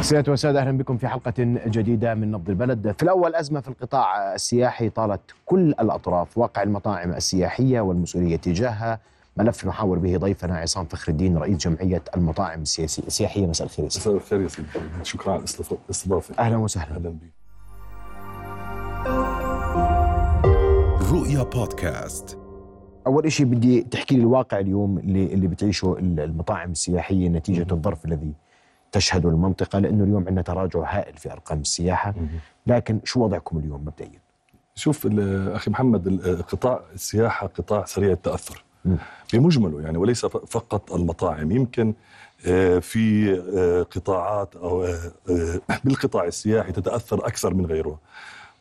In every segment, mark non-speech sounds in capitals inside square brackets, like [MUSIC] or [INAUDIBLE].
سيادة وسادة أهلا بكم في حلقة جديدة من نبض البلد. في الأول أزمة في القطاع السياحي طالت كل الأطراف. واقع المطاعم السياحية والمسؤولية تجاهها ملف نحاور به ضيفنا عصام فخر الدين رئيس جمعية المطاعم السياحية مساء الخير. مساء الخير يا سيدي. شكرا على الاستضافة أهلا وسهلا. أهلا بك. رؤيا بودكاست. أول شيء بدي تحكي لي الواقع اليوم اللي, اللي بتعيشه المطاعم السياحية نتيجة الظرف الذي تشهده المنطقة لأنه اليوم عندنا تراجع هائل في أرقام السياحة. لكن شو وضعكم اليوم مبدئيا؟ شوف أخي محمد قطاع السياحة قطاع سريع التأثر. بمجمله يعني وليس فقط المطاعم. يمكن آه، في آه، قطاعات أو آه، [CLEARS THROAT] بالقطاع السياحي تتأثر أكثر من غيره.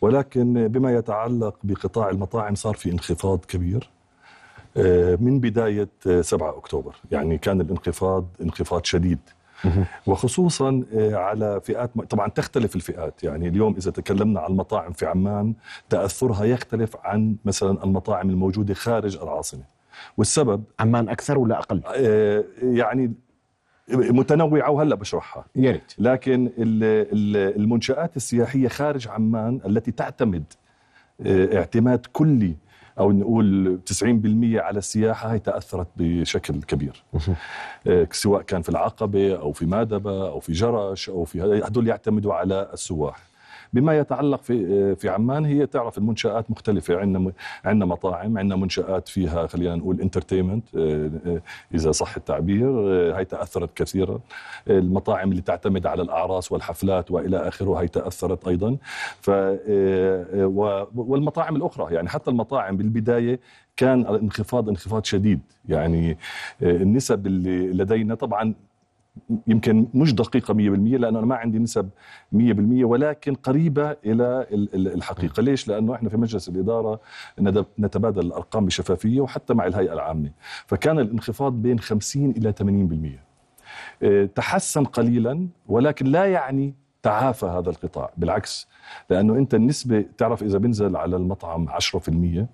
ولكن بما يتعلق بقطاع المطاعم صار في انخفاض كبير من بداية 7 أكتوبر. يعني كان الانخفاض انخفاض شديد. وخصوصا على فئات طبعا تختلف الفئات. يعني اليوم إذا تكلمنا عن المطاعم في عمان تأثرها يختلف عن مثلا المطاعم الموجودة خارج العاصمة. والسبب؟ عمان أكثر ولا أقل؟ يعني متنوعة وهلأ بشرحها. يا ريت. لكن ال- ال- المنشآت السياحية خارج عمان التي تعتمد آه، اعتماد كلي أو نقول 90% على السياحة هي تأثرت بشكل كبير. آه، سواء كان في العقبة أو في مادبة أو في جرش أو في هدول يعتمدوا على السواح. بما يتعلق في آه، في عمان هي تعرف المنشآت مختلفة. عندنا عندنا مطاعم عندنا منشآت فيها خلينا نقول انترتينمنت إذا صح التعبير آه، هي تأثرت كثيرا. المطاعم اللي تعتمد على الأعراس والحفلات وإلى آخره هي تأثرت أيضا. ف آه، والمطاعم الأخرى يعني حتى المطاعم بالبداية كان الانخفاض انخفاض شديد. يعني آه، النسب اللي لدينا طبعا يمكن مش دقيقة 100% لأنه أنا ما عندي نسب 100% ولكن قريبة إلى ال- ال- الحقيقة. ليش؟ لأنه إحنا في مجلس الإدارة ندب- نتبادل الأرقام بشفافية وحتى مع الهيئة العامة. فكان الانخفاض بين 50 إلى 80% آه، تحسن قليلا ولكن لا يعني تعافى هذا القطاع. بالعكس لأنه أنت النسبة تعرف إذا بنزل على المطعم 10% آه،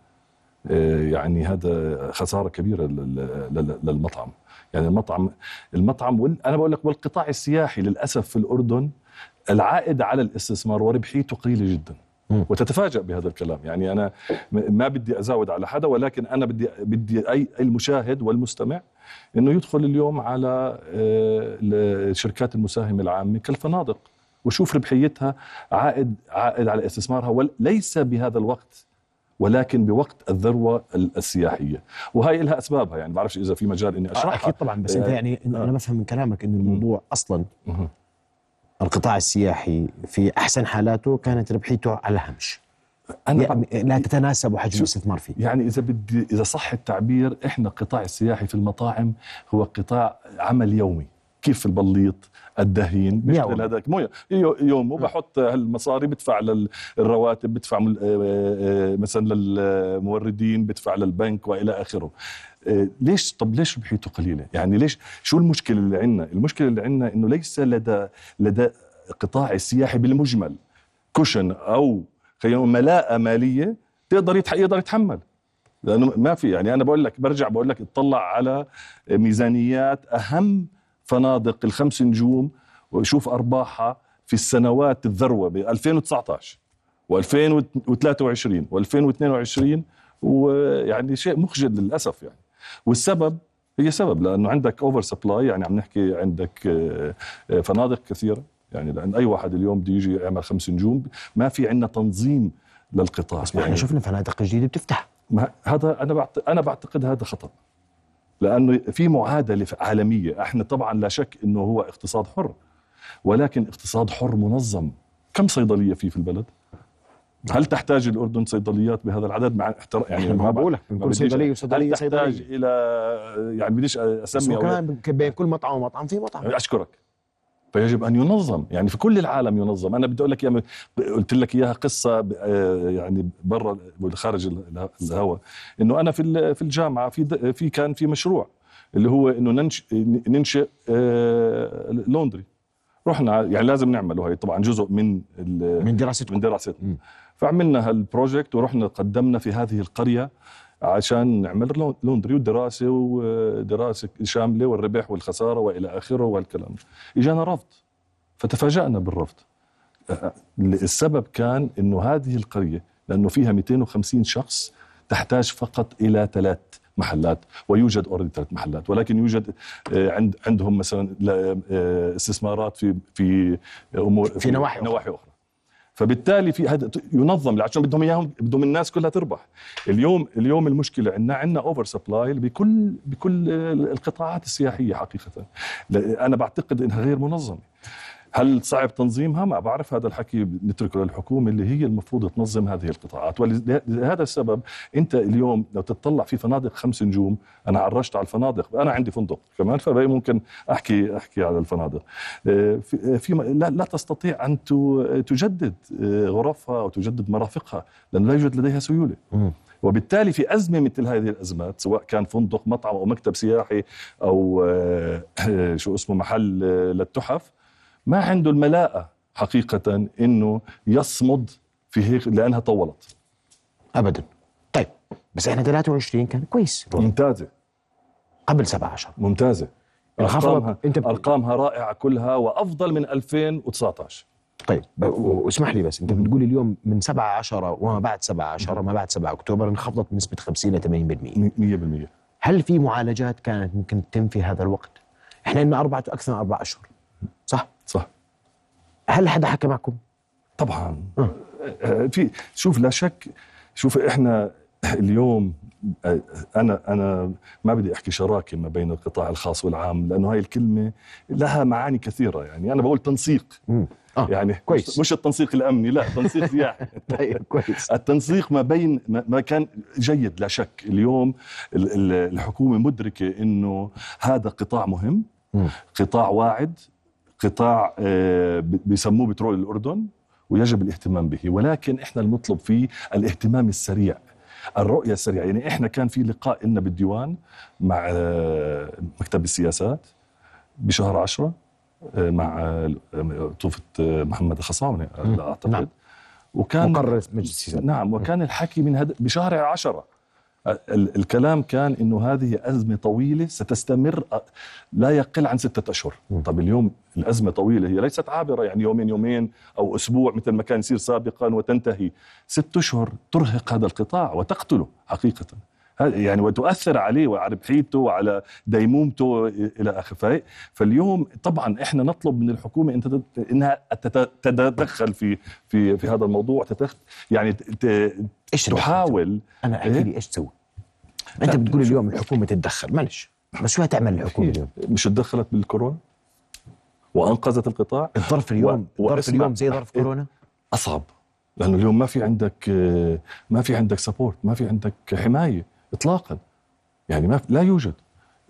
يعني هذا خسارة كبيرة لل- لل- للمطعم. يعني المطعم المطعم وال... أنا بقول لك والقطاع السياحي للأسف في الأردن العائد على الاستثمار وربحيته قليله جدا. وتتفاجأ بهذا الكلام. يعني أنا م- ما بدي ازود على حدا ولكن أنا بدي بدي اي أي المشاهد والمستمع إنه يدخل اليوم على آه، الشركات المساهمة العامة كالفنادق وشوف ربحيتها عائد عائد على استثمارها وليس بهذا الوقت ولكن بوقت الذروة ال- السياحية. وهي لها أسبابها يعني بعرفش إذا في مجال إني أشرحها. أكيد طبعا بس أنت آه، يعني آه. أنا بفهم من كلامك إنه الموضوع أصلا مهم. القطاع السياحي في أحسن حالاته كانت ربحيته على الهمش أنا يعني لا تتناسب حجم الاستثمار فيه. يعني إذا بدي إذا صح التعبير إحنا القطاع السياحي في المطاعم هو قطاع عمل يومي. كيف البليط الدهين؟ بيشتغل. هذاك. مو يو- يوم وبحط هالمصاري بدفع للرواتب بدفع آه، آه، مثلا للموردين بدفع للبنك وإلى آخره. آه، ليش؟ طب ليش ربحيته قليلة؟ يعني ليش؟ شو المشكلة اللي عندنا؟ المشكلة اللي عندنا إنه ليس لدى لدى قطاع السياحي بالمجمل. cushion أو خلينا نقول ملاءة مالية تقدر. يقدر يتحمل. لأنه ما في يعني أنا بقول لك برجع بقول لك اطلع على ميزانيات أهم فنادق الخمس نجوم وشوف أرباحها في السنوات الذروة ب 2019 و2023 و2022 ويعني شيء مخجل للأسف يعني. والسبب هي سبب لأنه عندك over supply يعني عم نحكي عندك آه، فنادق كثيرة يعني لأن أي واحد اليوم بده يجي يعمل خمس نجوم ما في عندنا تنظيم للقطاع. بس ما إحنا شفنا فنادق جديدة بتفتح. ما هذا أنا بعت... أنا بعتقد هذا خطأ. لأنه في معادلة عالمية. إحنا طبعا لا شك إنه هو اقتصاد حر ولكن اقتصاد حر منظم. كم صيدلية في في البلد؟ هل تحتاج الأردن صيدليات بهذا العدد مع احترام يعني ما بنقول بديش- صيدلية وصيدلية هل تحتاج صيدلية؟ إلى يعني بديش أسمي كمان بين كل مطعم ومطعم في مطعم. أشكرك. فيجب أن ينظم. يعني في كل العالم ينظم. أنا بدي أقول لك إياها قلت لك إياها قصة آه، يعني برا خارج ال- الهواء. إنه أنا في في الجامعة في في كان في مشروع اللي هو إنه ننش ننشئ آه، laundry. رحنا يعني لازم نعمله هي طبعا جزء من من دراستكم. من دراستنا. فعملنا هال project ورحنا قدمنا في هذه القرية. عشان نعمل laun- laundry ودراسة ودراسة شاملة والربح والخسارة وإلى آخره والكلام. إجانا رفض. فتفاجأنا بالرفض. السبب كان إنه هذه القرية لأنه فيها 250 شخص تحتاج فقط إلى ثلاث محلات ويوجد already ثلاث محلات. ولكن يوجد آه، عند عندهم مثلا لا- آه، استثمارات في في امور في نواحي أخرى. نواحي أخرى. فبالتالي في هذا ينظم عشان بدهم إياهم بدهم الناس كلها تربح. اليوم اليوم المشكلة عندنا عندنا over supply بكل بكل القطاعات السياحية حقيقة. أنا بعتقد إنها غير منظمة. هل صعب تنظيمها؟ ما بعرف هذا الحكي نتركه للحكومة اللي هي المفروض تنظم هذه القطاعات ولهذا السبب أنت اليوم لو تطلع في فنادق خمس نجوم أنا عرجت على الفنادق أنا عندي فندق كمان فبقى ممكن أحكي أحكي على الفنادق آه، في في لا, لا تستطيع أن تجدد آه، غرفها أو تجدد مرافقها لأنه لا يوجد لديها سيولة. وبالتالي في أزمة مثل هذه الأزمات سواء كان فندق مطعم أو مكتب سياحي أو آه، شو اسمه محل آه، للتحف ما عنده الملاءة حقيقة أنه يصمد في هيك لأنها طولت. ابدا. طيب بس إحنا 23 كان كويس. ممتازة. قبل 17 ممتازة. أرقامها, أنت بت- أرقامها رائعة كلها وأفضل من 2019 طيب ب- واسمح لي بس أنت بتقول اليوم من 7 10 وما بعد 7 10 ما بعد 7 أكتوبر انخفضت بنسبه 50 ل 80% 100% هل في معالجات كانت ممكن تتم في هذا الوقت؟ إحنا لنا اربعه أكثر من أربع أشهر. صح؟ هل حدا حكى معكم؟ طبعا آه. آه، في شوف لا شك شوف إحنا اليوم آه، أنا أنا ما بدي أحكي شراكة ما بين القطاع الخاص والعام لأنه هاي الكلمة لها معاني كثيرة يعني أنا بقول تنسيق مم. آه يعني كويس. مش, التنسيق الأمني لا تنسيق سياحي [LAUGHS] طيب كويس التنسيق ما بين ما كان جيد لا شك اليوم ال- ال- الحكومة مدركة إنه هذا قطاع مهم مم. قطاع واعد قطاع آه، بيسموه بترول الأردن ويجب الاهتمام به. ولكن إحنا المطلب فيه الاهتمام السريع الرؤية السريعة. يعني إحنا كان في لقاء لنا بالديوان مع آه، مكتب السياسات بشهر عشرة آه، مع طوفة محمد الخصاونة. لا أعتقد. نعم. وكان مقرر مجلس السياسات. نعم. وكان الحكي من هذا بشهر عشرة. الكلام كان إنه هذه أزمة طويلة ستستمر لا يقل عن ستة أشهر. طب اليوم الأزمة طويلة هي ليست عابرة يعني يومين يومين أو أسبوع مثل ما كان يصير سابقا وتنتهي. ست أشهر ترهق هذا القطاع وتقتله حقيقة. يعني وتؤثر عليه وعلى ربحيته وعلى ديمومته إلى آخره. فاليوم طبعا إحنا نطلب من الحكومة إن إنها تت- تتدخل في في في هذا الموضوع يعني إيش؟ تحاول أنا احكي إيه؟ لي إيش تسوي؟ أنت بتقول اليوم الحكومة تتدخل معلش بس شو هتعمل الحكومة اليوم؟ مش تدخلت بالكورونا وأنقذت القطاع الظرف اليوم و- الظرف وإسمع، اليوم زي ظرف إيه؟ كورونا؟ أصعب لأنه اليوم ما في عندك ما في عندك سبورت ما في عندك حماية اطلاقا يعني ما لا يوجد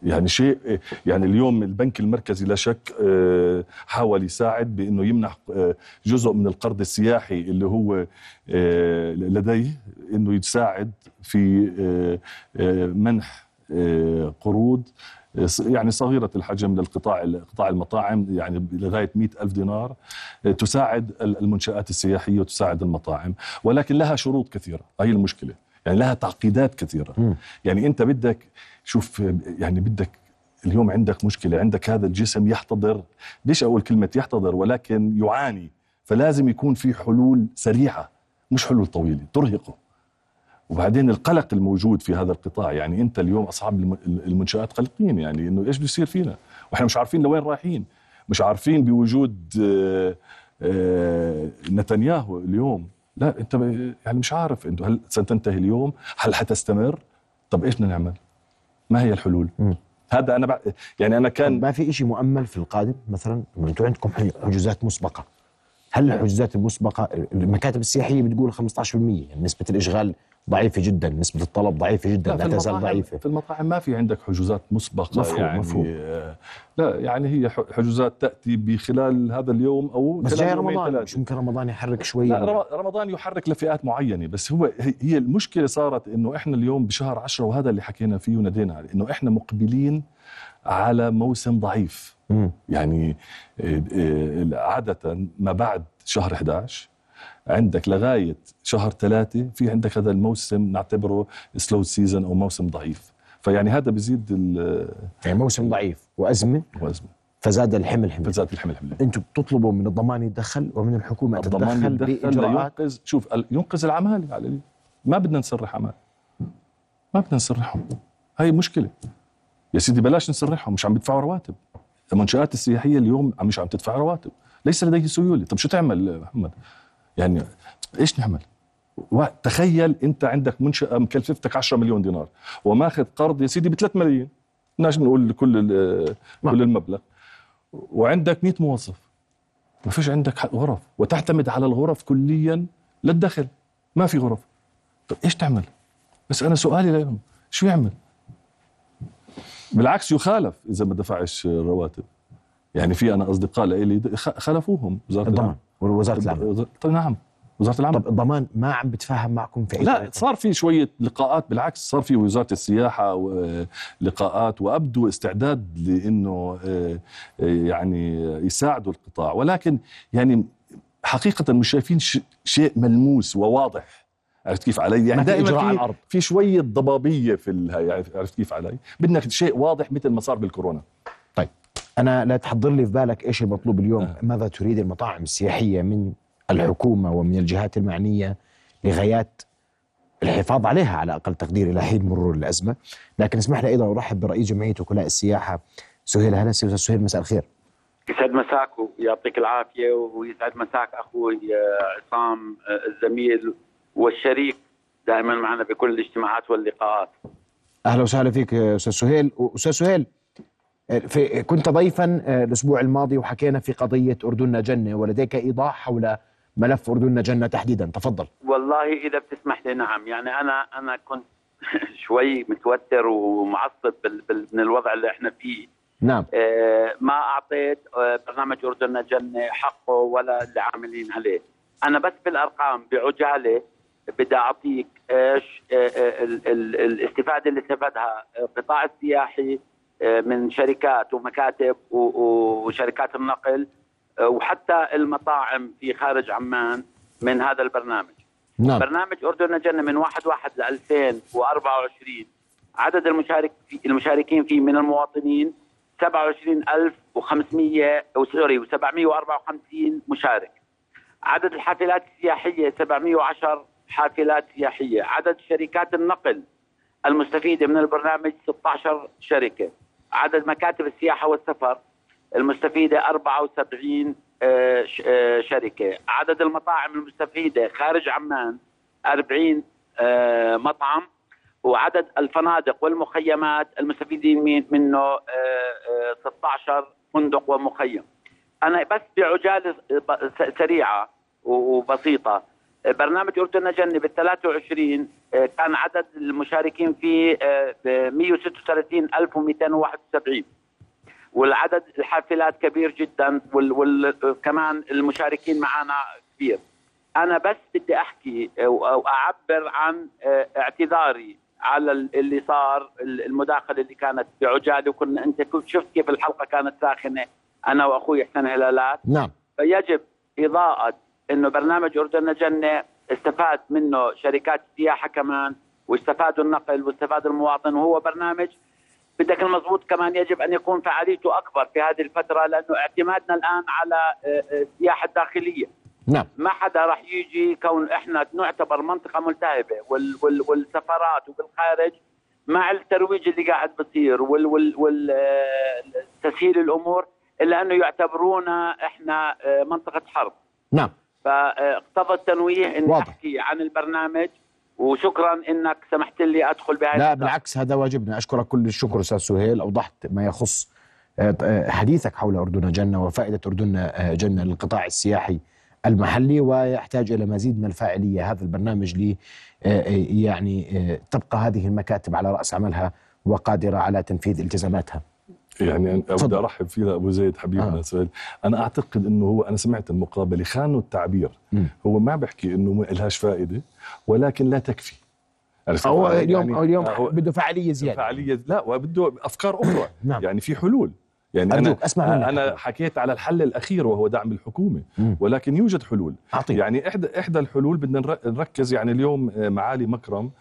يعني شيء يعني اليوم البنك المركزي لا شك آه، حاول يساعد بأنه يمنح آه، جزء من القرض السياحي اللي هو آه، لديه إنه يساعد في منح قروض يعني صغيرة الحجم للقطاع قطاع المطاعم يعني لغاية مئة ألف دينار تساعد المنشآت السياحية وتساعد المطاعم ولكن لها شروط كثيرة هي المشكلة. يعني لها تعقيدات كثيرة. مم. يعني أنت بدك شوف يعني بدك اليوم عندك مشكلة عندك هذا الجسم يحتضر. ليش أقول كلمة يحتضر؟ ولكن يعاني. فلازم يكون في حلول سريعة مش حلول طويلة ترهقه. وبعدين القلق الموجود في هذا القطاع يعني أنت اليوم أصحاب الم- المنشآت قلقين يعني إنه إيش بيصير فينا؟ وإحنا مش عارفين لوين رايحين. مش عارفين بوجود آه، آه، نتنياهو اليوم. لا انت يعني مش عارف انه هل ستنتهي اليوم؟ هل حتستمر؟ طب إيش بدنا نعمل؟ ما هي الحلول؟ مم. هذا أنا بع- يعني أنا كان ما في شيء مؤمل في القادم؟ مثلا أنتم عندكم حجوزات مسبقة. هل الحجوزات المسبقة المكاتب السياحية بتقول 15% يعني نسبة الإشغال ضعيفة جدا نسبة الطلب ضعيفة جدا لا, في تزال المطاعم- ضعيفة في المطاعم ما في عندك حجوزات مسبقة مفهوم، يعني مفهوم. آه، لا يعني هي ح- حجوزات تأتي بخلال هذا اليوم أو بس جاي رمضان ثلاثة. مش ممكن رمضان يحرك شوي لا رم- رمضان يحرك لفئات معينة بس هو هي- المشكلة صارت إنه إحنا اليوم بشهر عشرة وهذا اللي حكينا فيه ونادينا عليه إنه إحنا مقبلين على موسم ضعيف. مم. يعني آه، آه، عادة ما بعد شهر 11 عندك لغاية شهر ثلاثة في عندك هذا الموسم نعتبره سلو سيزون أو موسم ضعيف. فيعني هذا بيزيد ال- يعني موسم ضعيف وأزمة. الوزن فزاد الحمل حمل. فزاد الحمل حمل. أنتم بتطلبوا من الضمان يتدخل ومن الحكومة الضمان تتدخل بإجراءات؟ لينقذ شوف ينقذ العمالة على. ما بدنا نسرح عمال ما بدنا نسرحهم هاي مشكلة. يا سيدي بلاش نسرحهم مش عم بيدفعوا رواتب. المنشآت السياحية اليوم مش عم تدفع رواتب. ليس لديه سيولة. طب شو تعمل محمد؟ يعني إيش نعمل؟ تخيل أنت عندك منشأة مكلفتك 10 مليون دينار وماخذ قرض يا سيدي ب 3 ملايين. بدناش نقول كل. كل المبلغ. وعندك 100 موظف. ما فيش عندك غرف. وتعتمد على الغرف كليا للدخل. ما في غرف. طب إيش تعمل؟ بس أنا سؤالي لهم. شو يعمل؟ بالعكس يخالف إذا ما دفعش رواتب يعني في أنا أصدقاء لي خالفوهم وزارة الضمان. ووزاره العمل طيب نعم وزارة العمل طب الضمان ما عم بتفاهم معكم في لا طريقة؟ صار في شوية لقاءات بالعكس صار في وزارة السياحة ولقاءات وأبدوا استعداد لأنه آه، آه، يعني يساعدوا القطاع. ولكن يعني حقيقة مش شايفين شيء ملموس وواضح. عرفت كيف علي؟ يعني دائما على في, الأرض. في شوية ضبابية في الهاي عرفت كيف علي؟ بدنا شيء واضح مثل ما صار بالكورونا طيب أنا لا تحضر لي في بالك إيش المطلوب اليوم آه. ماذا تريد المطاعم السياحية من الحكومة ومن الجهات المعنية لغايات الحفاظ عليها على أقل تقدير إلى حين مرور الأزمة لكن اسمح لي أيضا أرحب برئيس جمعية وكلاء السياحة سهيل هلسي أستاذ سهيل مساء الخير يسعد مساك ويعطيك العافية ويسعد مساك أخوي آه، عصام آه، الزميل والشريك دائما معنا بكل الاجتماعات واللقاءات. أهلا وسهلا فيك أستاذ سهيل. أستاذ سهيل في كنت ضيفا آه، الأسبوع الماضي وحكينا في قضية أردننا جنة ولديك إيضاح حول ملف أردننا جنة تحديدا. تفضل. والله إذا بتسمح لي نعم. يعني أنا أنا كنت [LAUGHS] شوي متوتر ومعصب بال- بال- من الوضع اللي إحنا فيه. نعم. آه، ما أعطيت آه، برنامج أردننا جنة حقه ولا اللي عاملين عليه. أنا بس بالأرقام بعجالة بدي أعطيك إيش آه، آه، ال- ال- الاستفادة اللي استفادها القطاع السياحي آه، من شركات ومكاتب وشركات النقل وحتى المطاعم في خارج عمان من هذا البرنامج. نعم. برنامج أردن جنة من 1 1 ل 2024 عدد المشارك في المشاركين فيه من المواطنين 27500 أو سوري و754 مشارك. عدد الحافلات السياحية 710 حافلات سياحية عدد شركات النقل المستفيدة من البرنامج 16 شركة عدد مكاتب السياحة والسفر المستفيدة 74 آه، آه، شركة عدد المطاعم المستفيدة خارج عمان 40 آه، مطعم وعدد الفنادق والمخيمات المستفيدين من- منه آه، آه، 16 فندق ومخيم. أنا بس بعجالة سريعة وبسيطة. برنامج أردن جنة بال 23 آه، كان عدد المشاركين فيه آه، ب 136271 والعدد الحافلات كبير جدا وكمان المشاركين معنا كبير. أنا بس بدي أحكي أو أو اعبر عن آه، اعتذاري على ال- اللي صار ال- المداخلة اللي كانت بعجالة وكنا أنت كنت شفت كيف الحلقة كانت ساخنة أنا وأخوي حسين هلالات. نعم. فيجب إضاءة أنه برنامج أردن جنة استفاد منه شركات السياحة كمان واستفادوا النقل واستفاد المواطن وهو برنامج بدك المضبوط كمان يجب أن يكون فعاليته أكبر في هذه الفترة لأنه اعتمادنا الآن على آه، آه، السياحة الداخلية. نعم. ما حدا راح يجي كون إحنا نعتبر منطقة ملتهبة وال وال والسفرات وبالخارج مع الترويج اللي قاعد بصير وال وال وال آه، تسهيل الأمور إلا أنه يعتبرونا إحنا منطقة حرب. نعم. فاقتضى التنويه إني واضح. أحكي عن البرنامج وشكرا إنك سمحت لي أدخل بهذه لا. بالعكس هذا واجبنا أشكرك كل الشكر أستاذ سهيل أوضحت ما يخص آه، آه، حديثك حول أردن جنة وفائدة أردن آه، جنة للقطاع السياحي المحلي ويحتاج إلى مزيد من الفاعلية هذا البرنامج لي يعني تبقى هذه المكاتب على رأس عملها وقادرة على تنفيذ التزاماتها. يعني أنا. بدي أرحب فيه أبو زيد حبيبنا آه. سؤال أنا أعتقد إنه هو أنا سمعت المقابلة خانوا التعبير مم. هو ما بحكي إنه ما لهاش فائدة ولكن لا تكفي عرفت هو علي؟ اليوم يعني اليوم آه، هو بده فاعليه زيادة فعالية لا وبده أفكار أخرى [COUGHS] نعم. يعني في حلول يعني أرجوك أنا أسمع منك. أنا حكيت على الحل الأخير وهو دعم الحكومة مم. ولكن يوجد حلول أعطينا. يعني احدى إحدى الحلول بدنا نر- نركز يعني اليوم آه، معالي مكرم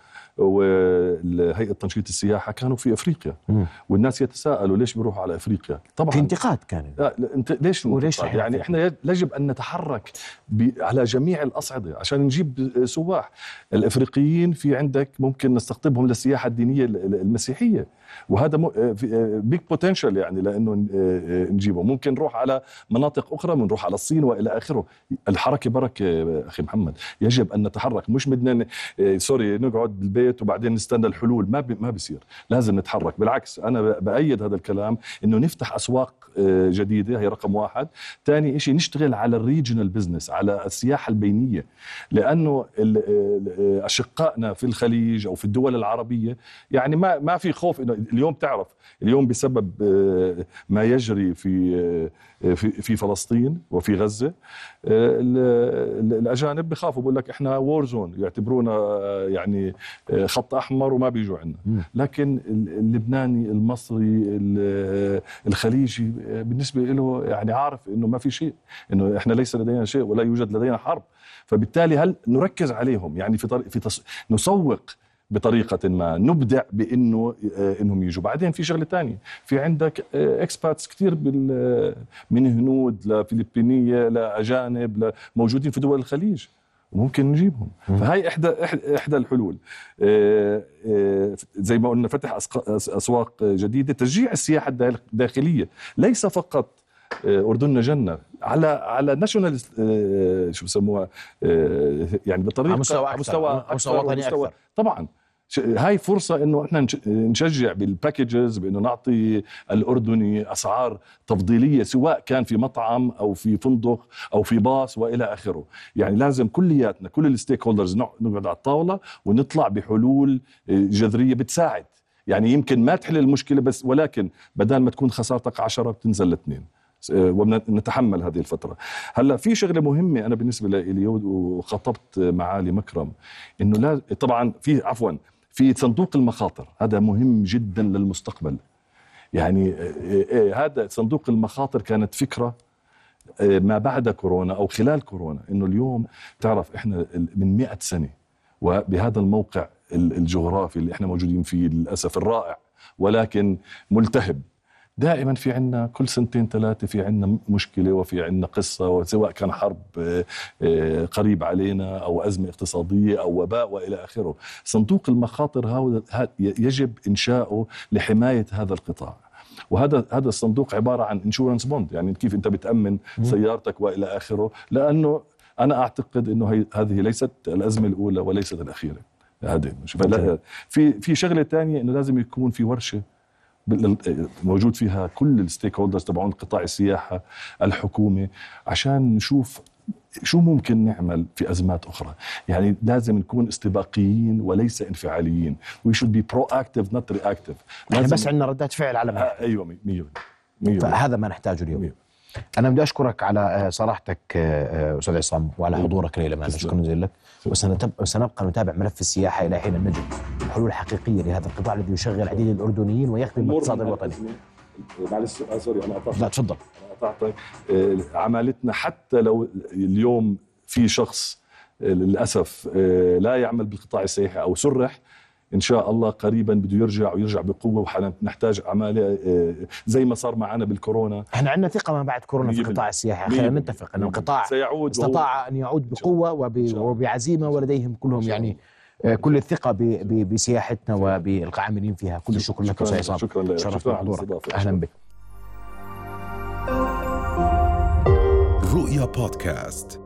وهيئة تنشيط السياحة كانوا في أفريقيا. مم. والناس يتساءلوا ليش بيروحوا على أفريقيا؟ طبعا. في انتقاد كان. لا انت ليش وليش يعني؟ إحنا يجب أن نتحرك على جميع الأصعدة عشان نجيب سواح. الأفريقيين في عندك ممكن نستقطبهم للسياحة الدينية ال- ال- المسيحية. وهذا big potential يعني لأنه آه، آه، نجيبه. ممكن نروح على مناطق أخرى بنروح على الصين وإلى آخره. الحركة بركه آه، أخي محمد. يجب أن نتحرك. مش بدنا آه، sorry نقعد بالبيت وبعدين نستنى الحلول. ما ما بيصير. لازم نتحرك. بالعكس أنا بأيد هذا الكلام إنه نفتح أسواق آه، جديدة. هي رقم واحد. ثاني شيء نشتغل على ال regional business على السياحة البينية. لأنه أشقائنا في الخليج أو في الدول العربية يعني ما ما في خوف إنه اليوم تعرف اليوم بسبب آه، ما يجري في آه، في في فلسطين وفي غزة آه، ال- ال- الأجانب بخافوا بقول لك إحنا war zone يعتبرونا يعني خط أحمر وما بيجوا عندنا. لكن ال- اللبناني المصري ال- الخليجي بالنسبة له يعني عارف إنه ما في شيء إنه إحنا ليس لدينا شيء ولا يوجد لدينا حرب. فبالتالي هل نركز عليهم؟ يعني في طريق في تص... نسوق بطريقة ما. نبدع بأنه آه، إنهم يجوا. بعدين في شغلة تانية. في عندك اكسباتس كثير بال... من هنود لفلبينية لأجانب ل- موجودين في دول الخليج. وممكن نجيبهم. فهي إحدى- إحدى الحلول. آه، آه، زي ما قلنا فتح أسواق جديدة. تشجيع السياحة الداخل- الداخلية. ليس فقط آه، اردننا جنة. على على national شو بسموها آه، يعني بطريقة على مستوى أكثر، مستوى على مستوى أكثر وطني ومستوى- أكثر. طبعا. ش- هاي فرصة إنه إحنا نش- نشجع بال packages بإنه نعطي الأردني أسعار تفضيلية سواء كان في مطعم أو في فندق أو في باص وإلى آخره، يعني لازم كلياتنا كل ال stakeholders نقعد على الطاولة ونطلع بحلول آه، جذرية بتساعد، يعني يمكن ما تحل المشكلة بس ولكن بدل ما تكون خسارتك عشرة بتنزل لاثنين. ونتحمل هذه الفترة. هلأ في شغلة مهمة أنا بالنسبة لي وخطبت معالي مكرم إنه لا طبعا في عفوا في صندوق المخاطر. هذا مهم جدا للمستقبل. يعني آه، آه، هذا صندوق المخاطر كانت فكرة آه، ما بعد كورونا أو خلال كورونا إنه اليوم تعرف إحنا من مئة سنة وبهذا الموقع ال- الجغرافي اللي إحنا موجودين فيه للأسف الرائع ولكن ملتهب. دائما في عنا كل سنتين ثلاثة في عنا مشكلة وفي عنا قصة سواء كان حرب آه، آه، قريب علينا أو أزمة اقتصادية أو وباء وإلى آخره. صندوق المخاطر يجب إنشاؤه لحماية هذا القطاع. وهذا هذا الصندوق عبارة عن insurance bond يعني كيف أنت بتأمن سيارتك وإلى آخره. لأنه أنا أعتقد إنه هي هذه ليست الأزمة الأولى وليست الأخيرة. هذه في في شغلة ثانية إنه لازم يكون في ورشة موجود فيها كل الستيك هولدرز تبعون قطاع السياحة الحكومة عشان نشوف شو ممكن نعمل في أزمات أخرى. يعني لازم نكون استباقيين وليس انفعاليين. We should be proactive not reactive. إحنا لازم- بس عندنا ردات فعل على ما آه، أيوه 100 100 فهذا ما نحتاجه اليوم. مية. أنا بدي أشكرك على آه، صراحتك آه، آه، أستاذ عصام وعلى حضورك ليلى معنا. شكرا جزيلا لك. وسنبقى نتابع ملف السياحة إلى حين نجد حلول حقيقية لهذا القطاع الذي يشغل عديد الأردنيين ويخدم الاقتصاد الوطني. معلش سوري أنا قطعت لا تفضل. قطعتك. عمالتنا حتى لو اليوم في شخص للأسف لا يعمل بالقطاع السياحي أو سرح إن شاء الله قريبا بده يرجع ويرجع بقوة وحنحتاج عماله آه، زي ما صار معنا بالكورونا. إحنا عندنا ثقة ما بعد كورونا في. السياحي مية خلينا. نتفق ان القطاع سيعود استطاع أن يعود بقوة. وبعزيمة ولديهم كلهم يعني آه، كل ب- بسياحتنا وبالعاملين فيها. كل الشكر لك شكراً- أستاذ عصام. شكراً لك. شرفنا الاستضافة. أهلا بك. رؤيا بودكاست.